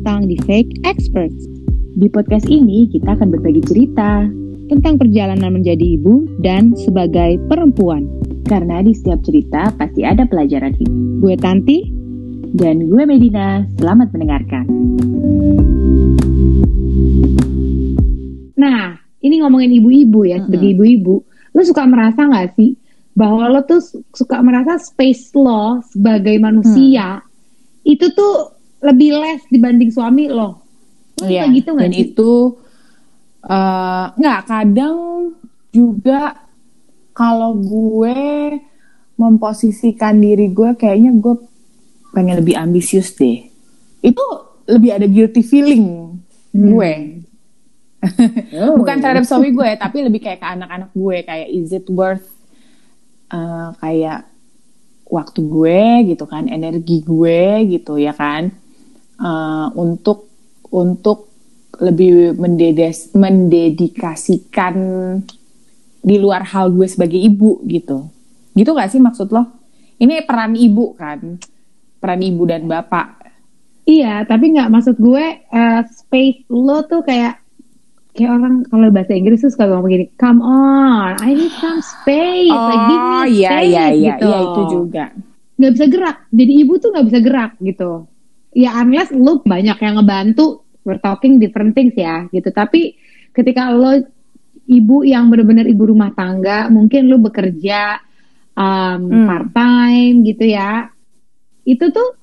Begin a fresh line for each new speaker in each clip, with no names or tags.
datang di Fake Experts.
Di podcast ini kita akan berbagi cerita
tentang perjalanan menjadi ibu dan sebagai perempuan.
Karena di setiap cerita pasti ada pelajaran hidup.
Gue Tanti
dan gue Medina. Selamat mendengarkan.
Nah, ini ngomongin ibu-ibu ya, sebagai ibu-ibu. Lo suka merasa gak sih bahwa lo tuh suka merasa space lo sebagai manusia hmm. itu tuh lebih less dibanding suami lo.
Iya. Gitu dan sih? itu uh, nggak kadang juga kalau gue memposisikan diri gue kayaknya gue pengen lebih ambisius deh. Itu lebih ada guilty feeling hmm. gue. oh. Bukan terhadap suami gue, tapi lebih kayak ke anak-anak gue kayak is it worth uh, kayak waktu gue gitu kan, energi gue gitu ya kan uh, untuk untuk lebih mendedes, mendedikasikan di luar hal gue sebagai ibu gitu. Gitu gak sih maksud lo? Ini peran ibu kan, peran ibu dan bapak.
Iya, tapi nggak maksud gue uh, space lo tuh kayak kayak orang kalau bahasa Inggris tuh suka ngomong gini, come on, I need some space,
oh, like give me oh, iya, space iya, iya, gitu. Iya, itu juga.
Gak bisa gerak, jadi ibu tuh gak bisa gerak gitu ya unless lu banyak yang ngebantu we're talking different things ya gitu. Tapi ketika lo ibu yang benar-benar ibu rumah tangga mungkin lu bekerja um, hmm. part time gitu ya itu tuh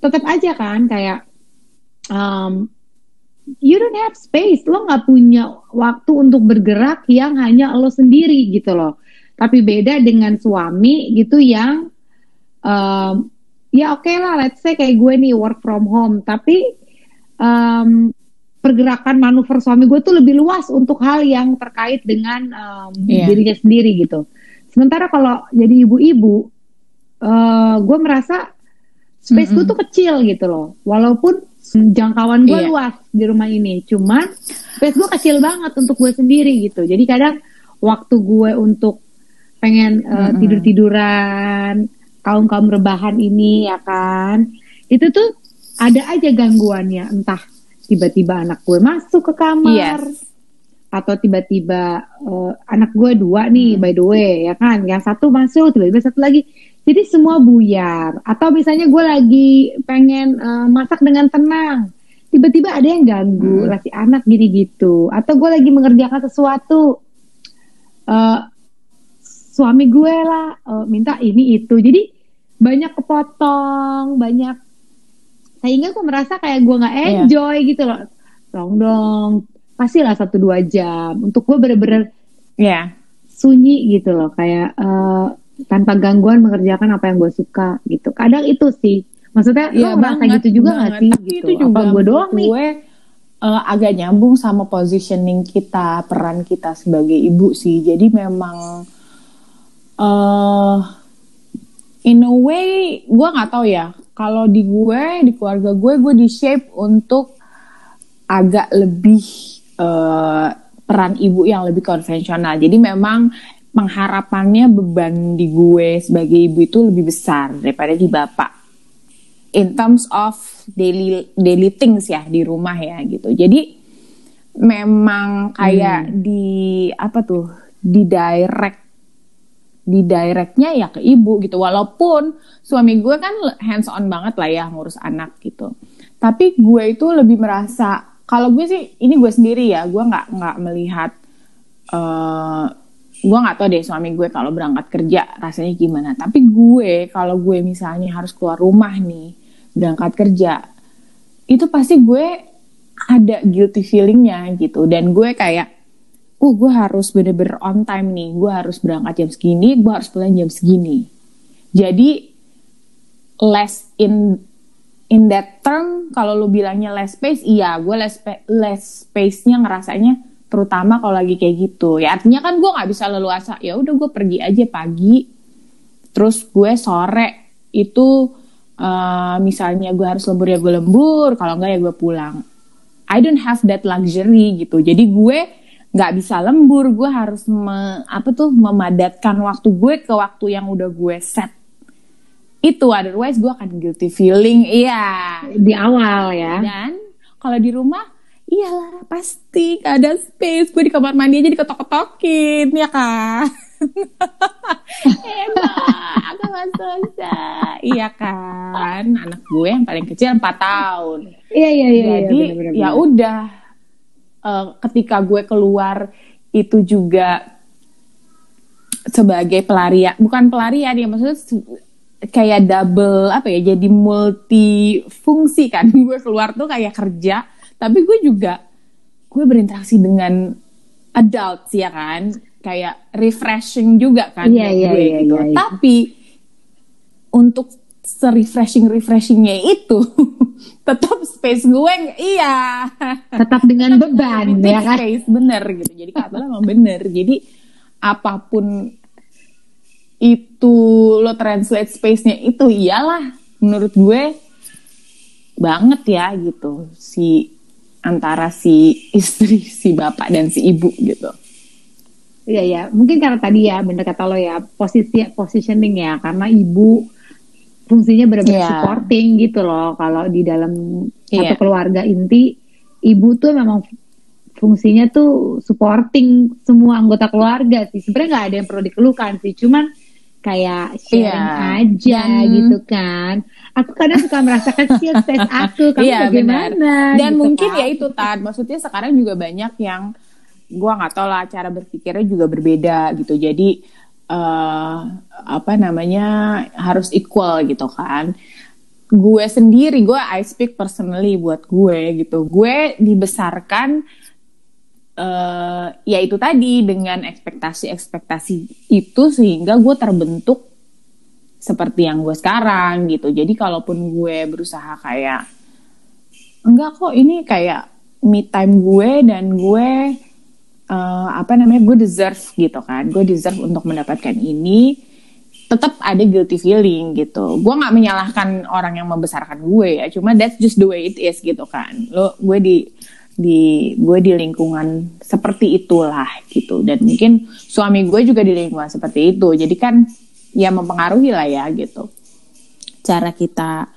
tetap aja kan kayak um, you don't have space. Lo nggak punya waktu untuk bergerak yang hanya lo sendiri gitu loh. Tapi beda dengan suami gitu yang um, ya oke okay lah let's say kayak gue nih work from home tapi um, pergerakan manuver suami gue tuh lebih luas untuk hal yang terkait dengan um, yeah. dirinya sendiri gitu sementara kalau jadi ibu-ibu uh, gue merasa space mm -hmm. gue tuh kecil gitu loh walaupun jangkauan gue yeah. luas di rumah ini cuman space gue kecil banget untuk gue sendiri gitu jadi kadang waktu gue untuk pengen uh, mm -hmm. tidur tiduran kaum kaum rebahan ini ya kan? Itu tuh ada aja gangguannya. Entah tiba-tiba anak gue masuk ke kamar yes. atau tiba-tiba uh, anak gue dua nih hmm. by the way ya kan? Yang satu masuk tiba-tiba satu lagi. Jadi semua buyar. Atau misalnya gue lagi pengen uh, masak dengan tenang. Tiba-tiba ada yang ganggu hmm. si anak gini gitu atau gue lagi mengerjakan sesuatu. Uh, suami gue lah uh, minta ini itu. Jadi banyak kepotong banyak sehingga gue merasa kayak gue nggak iya. enjoy yeah. gitu loh. Dong dong pastilah satu dua jam untuk gue bener-bener
yeah.
sunyi gitu loh. Kayak uh, tanpa gangguan mengerjakan apa yang gue suka gitu. Kadang itu sih. Maksudnya ya, lo merasa gitu juga nggak sih
Tapi
gitu
itu juga apa gue doang nih? gue uh, agak nyambung sama positioning kita peran kita sebagai ibu sih. Jadi memang uh, in a way gue nggak tahu ya. Kalau di gue di keluarga gue gue di shape untuk agak lebih uh, peran ibu yang lebih konvensional. Jadi memang pengharapannya beban di gue sebagai ibu itu lebih besar daripada di bapak. In terms of daily daily things ya di rumah ya gitu. Jadi memang kayak hmm. di apa tuh di direct di directnya ya ke ibu gitu. Walaupun suami gue kan hands on banget lah ya ngurus anak gitu. Tapi gue itu lebih merasa kalau gue sih ini gue sendiri ya gue nggak nggak melihat uh, gue nggak tahu deh suami gue kalau berangkat kerja rasanya gimana. Tapi gue kalau gue misalnya harus keluar rumah nih berangkat kerja itu pasti gue ada guilty feelingnya gitu. Dan gue kayak oh gue harus bener-bener on time nih, gue harus berangkat jam segini, gue harus pulang jam segini. Jadi less in in that term kalau lu bilangnya less space, iya gue less less space-nya ngerasanya terutama kalau lagi kayak gitu. Ya artinya kan gue nggak bisa leluasa. Ya udah gue pergi aja pagi, terus gue sore itu uh, misalnya gue harus lembur ya gue lembur, kalau enggak ya gue pulang. I don't have that luxury gitu. Jadi gue nggak bisa lembur gue harus me, apa tuh memadatkan waktu gue ke waktu yang udah gue set. Itu otherwise gue akan guilty feeling iya.
Di awal ya.
Dan kalau di rumah iyalah pasti gak ada space. Gue di kamar mandi aja diketok-ketokin ya kan? Emang aku gak Iya kan? Anak gue yang paling kecil 4 tahun.
Iya iya iya.
Jadi
iya, bener, bener,
ya
bener.
udah eh, Ketika gue keluar Itu juga Sebagai pelarian Bukan pelarian ya Maksudnya kayak double apa ya jadi multi fungsi kan. Gue keluar tuh kayak kerja tapi gue juga gue berinteraksi dengan adults ya kan. Kayak refreshing juga kan
Iya,
buat
iya,
gue
iya,
gitu.
iya, iya.
tapi untuk se-refreshing refreshingnya itu. Tetap space gue iya.
Tetap dengan beban
limited
ya kan.
space bener gitu. Jadi kata emang bener. Jadi apa pun itu lo translate space-nya itu iyalah. Menurut gue banget ya gitu. Si antara si istri si bapak dan si ibu gitu.
Iya ya, mungkin karena tadi ya bener kata lo ya posisi positioning ya. Karena ibu fungsinya benar-benar
Iya.
supporting gitu loh. Kalau di dalam satu
Iya.
keluarga inti, ibu tuh memang fungsinya tuh supporting semua anggota keluarga sih. Sebenarnya nggak ada yang perlu dikeluhkan sih, cuman kayak sharing
Iya.
aja
Dan-
gitu kan. Aku kadang suka merasa kecil space aku, kamu
Iya,
bagaimana?
dan
gitu
mungkin
kan.
ya itu Tad maksudnya sekarang juga banyak yang gua nggak tahu lah cara berpikirnya juga berbeda gitu jadi eh apa namanya harus equal gitu kan gue sendiri gue I speak personally buat gue gitu gue dibesarkan eh ya itu tadi dengan ekspektasi-ekspektasi itu sehingga gue terbentuk seperti yang gue sekarang gitu. Jadi kalaupun gue berusaha kayak enggak kok ini kayak me time gue dan gue eh, apa namanya gue deserve gitu kan. Gue deserve untuk mendapatkan ini. Tetap ada guilty feeling gitu. Gue nggak menyalahkan orang yang membesarkan gue ya. Cuma that's just the way it is gitu kan. Lo gue di di gue di lingkungan seperti itulah gitu dan mungkin suami gue juga di lingkungan seperti itu jadi kan ya mempengaruhi lah ya gitu cara kita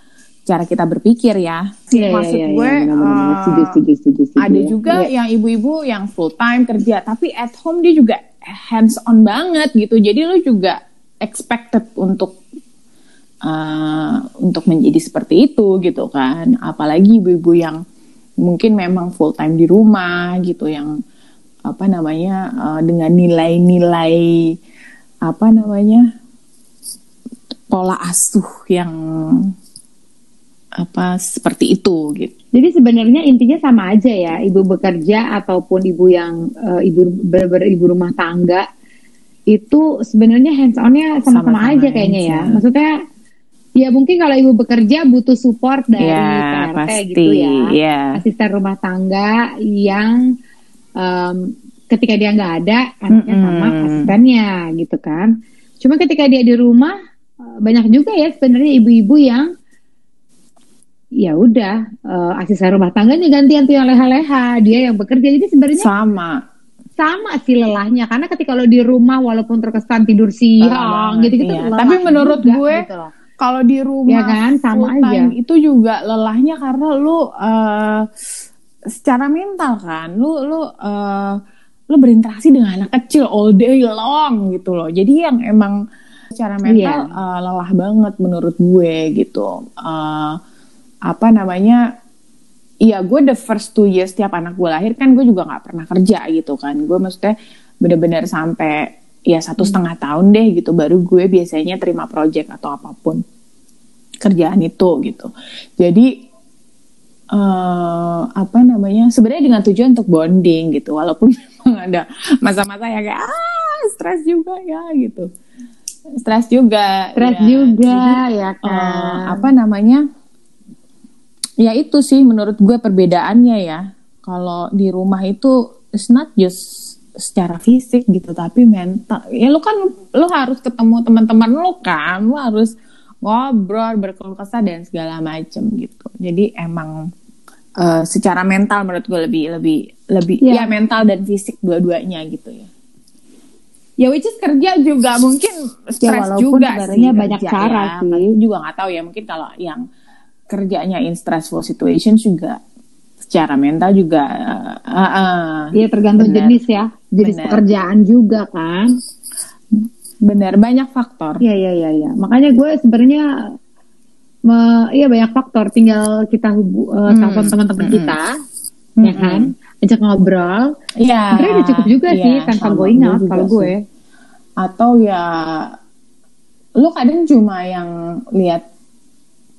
cara kita berpikir ya
Iya, iya,
maksud
iya, iya,
gue
benar-benar.
eh,
Setuju, setuju, setuju, setuju
ada
ya.
juga
Iya.
yang ibu-ibu yang full time kerja tapi at home dia juga hands on banget gitu jadi lu juga expected untuk eh, untuk menjadi seperti itu gitu kan apalagi ibu-ibu yang mungkin memang full time di rumah gitu yang apa namanya eh, dengan nilai-nilai apa namanya pola asuh yang apa seperti itu gitu
Jadi sebenarnya intinya sama aja ya, ibu bekerja ataupun ibu yang eh, ibu ber, ber- ibu rumah tangga itu sebenarnya hands onnya sama-sama
Sama-sama
aja kayaknya ya. Maksudnya ya mungkin kalau ibu bekerja butuh support dari
Ya,
PRT
pasti,
gitu ya,
ya.
asisten rumah tangga yang em, ketika dia nggak ada anaknya sama
Mm-mm.
asistennya gitu kan. Cuma ketika dia di rumah eh, banyak juga ya sebenarnya ibu-ibu yang ya udah eh, asisten rumah tangganya gantian tuh yang leha-leha dia yang bekerja jadi sebenarnya
sama
sama sih lelahnya karena ketika lo di rumah walaupun terkesan tidur siang
banget,
gitu-gitu
iya. Tapi menurut
juga,
gue,
gitu loh.
kalau di rumah
Ya kan, sama
full time
aja.
itu juga lelahnya karena lu eh, secara mental kan lu lu eh, lu berinteraksi dengan anak kecil all day long gitu loh jadi yang emang secara mental
Iya.
eh, lelah banget menurut gue gitu Eh, apa namanya Iya, gue the first two years tiap anak gue lahir kan gue juga nggak pernah kerja gitu kan. Gue maksudnya bener-bener sampai ya satu setengah tahun deh gitu baru gue biasanya terima project atau apa pun kerjaan itu gitu. Jadi eh apa namanya sebenarnya dengan tujuan untuk bonding gitu walaupun memang ada masa-masa yang kayak ah stres juga ya gitu stres juga
stres
ya.
juga
Jadi,
ya
eh,
kan
apa namanya ya itu sih menurut gue perbedaannya ya kalau di rumah itu it's not just secara fisik gitu tapi mental ya lu kan lu harus ketemu teman-teman lu kan lu harus ngobrol berkeluh kesah dan segala macem gitu jadi emang eh, secara mental menurut gue lebih lebih lebih
Iya.
ya mental dan fisik dua-duanya gitu ya ya which is kerja juga mungkin stres
walaupun
juga
sebenarnya
sih
banyak
kerja
cara
ya.
sih.
Juga nggak tahu ya mungkin kalau yang kerjanya in stressful situation juga secara mental juga uh, uh,
Iya tergantung
Benar.
jenis ya, jenis
Benar.
pekerjaan juga kan.
benar banyak faktor.
Iya iya iya iya. Makanya gue sebenarnya iya banyak faktor. Tinggal kita hubu, eh,
Hmm.
telepon teman-teman
Hmm.
kita, ya
Mm-mm.
kan, ajak ngobrol.
Iya.
Sebenarnya udah cukup juga
iya,
sih tanpa going out kalau
sih.
gue.
Atau ya lu kadang cuma yang lihat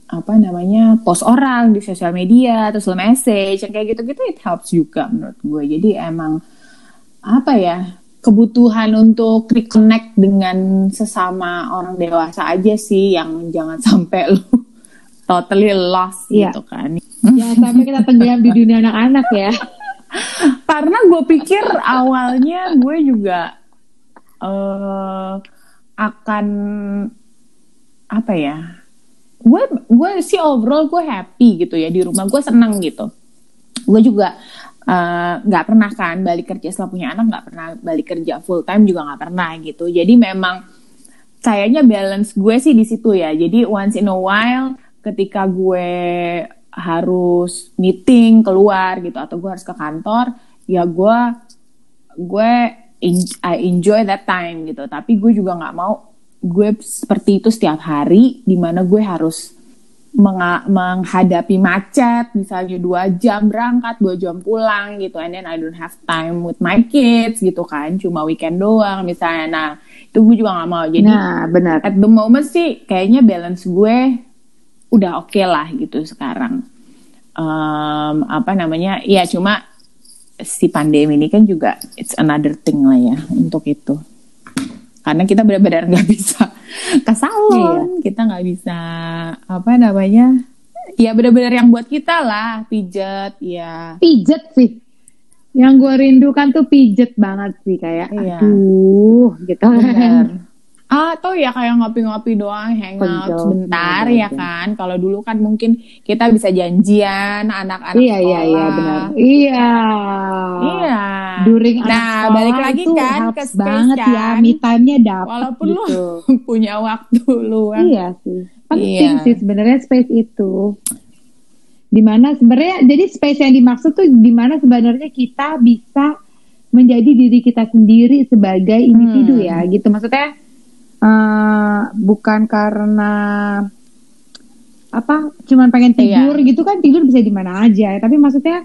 apa namanya post orang di sosial media terus lu message yang kayak gitu-gitu it helps juga menurut gue jadi emang apa ya kebutuhan untuk reconnect dengan sesama orang dewasa aja sih yang jangan sampai lu totally lost
Iya.
gitu kan
Jangan sampai kita tenggelam di dunia anak-anak ya.
karena gue pikir awalnya gue juga eh akan apa ya gue gue sih overall gue happy gitu ya di rumah gue seneng gitu. Gue juga eh, nggak pernah kan balik kerja setelah punya anak nggak pernah balik kerja full time juga nggak pernah gitu. Jadi memang kayaknya balance gue sih di situ ya. Jadi once in a while ketika gue harus meeting keluar gitu atau gue harus ke kantor ya gue gue I enjoy that time gitu. Tapi gue juga nggak mau gue seperti itu setiap hari di mana gue harus menghadapi macet misalnya dua jam berangkat dua jam pulang gitu and then I don't have time with my kids gitu kan cuma weekend doang misalnya nah itu gue juga nggak mau jadi
nah benar.
at the moment sih kayaknya balance gue udah oke lah gitu sekarang. Em, apa namanya? Ya cuma si pandemi ini kan juga it's another thing lah ya untuk itu. Karena kita benar-benar nggak bisa ke salon, kita nggak bisa apa namanya? Ya benar-benar yang buat kita lah, pijat, ya.
Pijet sih. Yang gue rindukan tuh pijet banget sih kayak
Iya.
aduh gitu kan.
Atau ya kayak ngopi-ngopi doang, hangout
Betul.
sebentar ya kan. Kalau dulu kan mungkin kita bisa janjian anak-anak
Iya iya iya
sekolah.
benar. Iya.
Iya.
During
nah,
sekolah
balik lagi
itu
kan ke space
banget ya
kan.
me time-nya dapat
Walaupun
gitu.
lu punya waktu luang.
Iya sih. Penting
Iya.
sih sebenarnya space itu. Di mana sebenarnya jadi space yang dimaksud tuh di mana sebenarnya kita bisa menjadi diri kita sendiri sebagai individu
Hmm.
ya gitu maksudnya eh, bukan karena apa cuman pengen
Iya.
tidur gitu kan tidur bisa di mana aja tapi maksudnya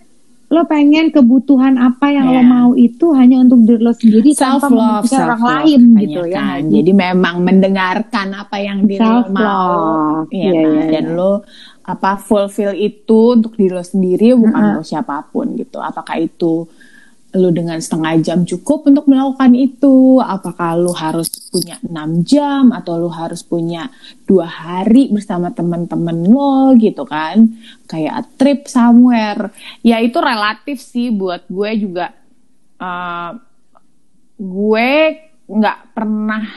lo pengen kebutuhan apa yang lo
Iya.
mau itu hanya untuk diri lo sendiri
self
tanpa
love, self
orang
love
lain gitu ya
kan.
sih?
Jadi memang mendengarkan apa yang diri lo
Self
mau,
love.
Iya
Iya,
kan?
iya,
dan
iya.
lo apa fulfill itu untuk diri lo sendiri bukan
Mm-mm.
untuk siapa pun gitu. Apakah itu lo dengan setengah jam cukup untuk melakukan itu? Apakah lo harus punya enam jam atau lo harus punya dua hari bersama teman-teman lo gitu kan? Kayak trip somewhere. Ya itu relatif sih buat gue juga. eh, gue nggak pernah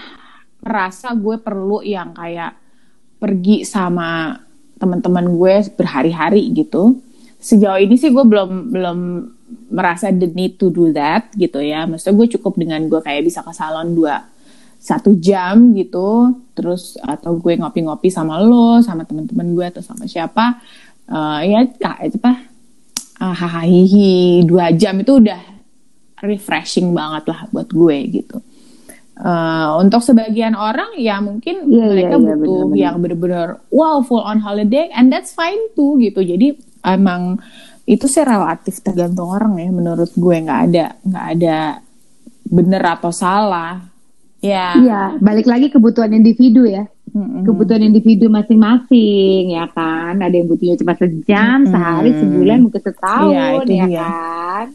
merasa gue perlu yang kayak pergi sama teman-teman gue berhari-hari gitu. Sejauh ini sih gue belum belum merasa the need to do that gitu ya. Maksudnya gue cukup dengan gue kayak bisa ke salon dua satu jam gitu, terus atau gue ngopi-ngopi sama lo, sama teman-teman gue atau sama siapa, Eh, ya kayak apa, ah, hahaha dua jam itu udah refreshing banget lah buat gue gitu. Eh, untuk sebagian orang ya mungkin
Iya,
mereka
iya, iya,
butuh
benar-benar.
yang bener-bener wow full on holiday and that's fine too gitu. Jadi emang itu sih relatif tergantung orang ya menurut gue nggak ada nggak ada bener atau salah. Ya.
Iya, balik lagi kebutuhan individu ya.
Mm-mm.
Kebutuhan individu masing-masing ya kan. Ada yang butuhnya cuma sejam,
Mm-mm.
sehari, sebulan, mungkin setahun
Iya, itu
ya
dia.
kan.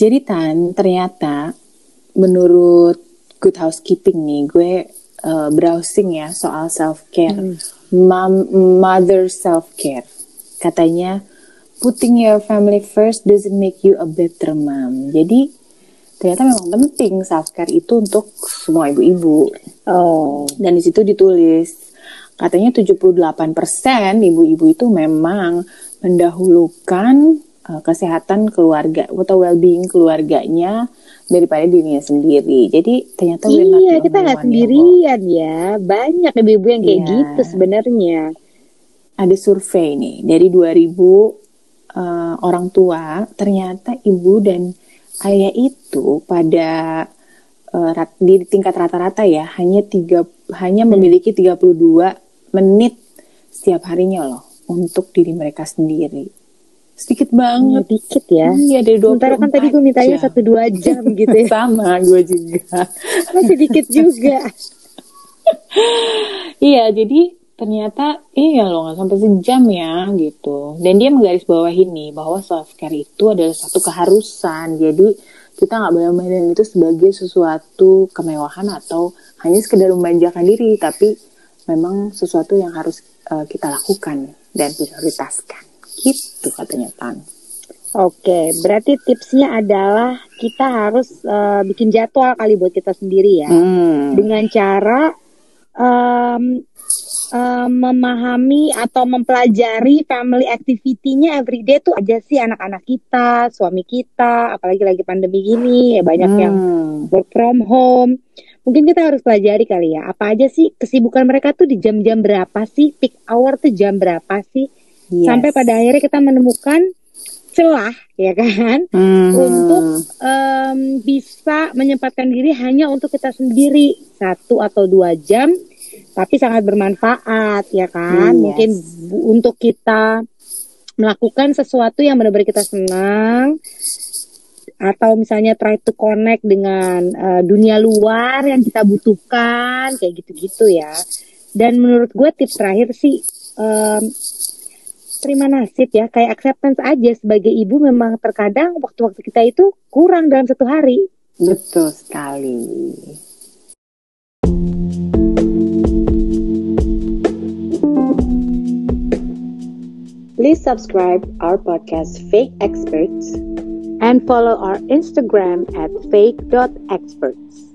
Jadi Tan, ternyata menurut Good Housekeeping nih, gue uh, browsing ya soal self care, mom, mother self care. Katanya putting your family first doesn't make you a better mom. Jadi ternyata memang penting self care itu untuk semua ibu-ibu.
Oh,
Dan di situ ditulis katanya 78% ibu-ibu itu memang mendahulukan uh, kesehatan keluarga atau well-being keluarganya daripada dirinya sendiri. Jadi ternyata
Iya,
the
kita nggak
ya,
sendirian ya. Banyak ibu-ibu yang kayak
Iya.
gitu sebenarnya.
ada survei nih dari 2000 uh, orang tua, ternyata ibu dan ayah itu pada uh, rat, di tingkat rata-rata ya hanya tiga hanya memiliki 32 menit setiap harinya loh untuk diri mereka sendiri. Sedikit banget.
Hmm, dikit ya.
Iya, dari 24
Sementara kan tadi gue mintanya satu dua jam gitu ya.
Sama, gue juga.
Masih dikit juga.
iya, jadi ternyata iya loh nggak sampai sejam ya gitu. Dan dia menggaris bawah ini bahwa self care itu adalah satu keharusan. Jadi kita nggak boleh memandang itu sebagai sesuatu kemewahan atau hanya sekedar memanjakan diri, tapi memang sesuatu yang harus uh, kita lakukan dan prioritaskan. Gitu katanya Tan.
Oke, berarti tipsnya adalah kita harus uh, bikin jadwal kali buat kita sendiri ya,
Hmm.
dengan cara um, um, memahami atau mempelajari family activity-nya everyday tuh aja sih anak-anak kita, suami kita, apalagi lagi pandemi gini ya banyak yang
Hmm.
work from home. Mungkin kita harus pelajari kali ya, apa aja sih kesibukan mereka tuh di jam-jam berapa sih, peak hour tuh jam berapa sih,
Yes.
sampai pada akhirnya kita menemukan celah ya kan
Hmm.
untuk em, bisa menyempatkan diri hanya untuk kita sendiri satu atau dua jam tapi sangat bermanfaat ya kan
Yes.
mungkin untuk kita melakukan sesuatu yang benar-benar kita senang atau misalnya try to connect dengan eh, dunia luar yang kita butuhkan kayak gitu-gitu ya dan menurut gue tips terakhir sih em, terima nasib ya kayak acceptance aja sebagai ibu memang terkadang waktu-waktu kita itu kurang dalam satu hari
Betul sekali.
Please subscribe our podcast Fake Experts.
and follow our Instagram at fake.experts.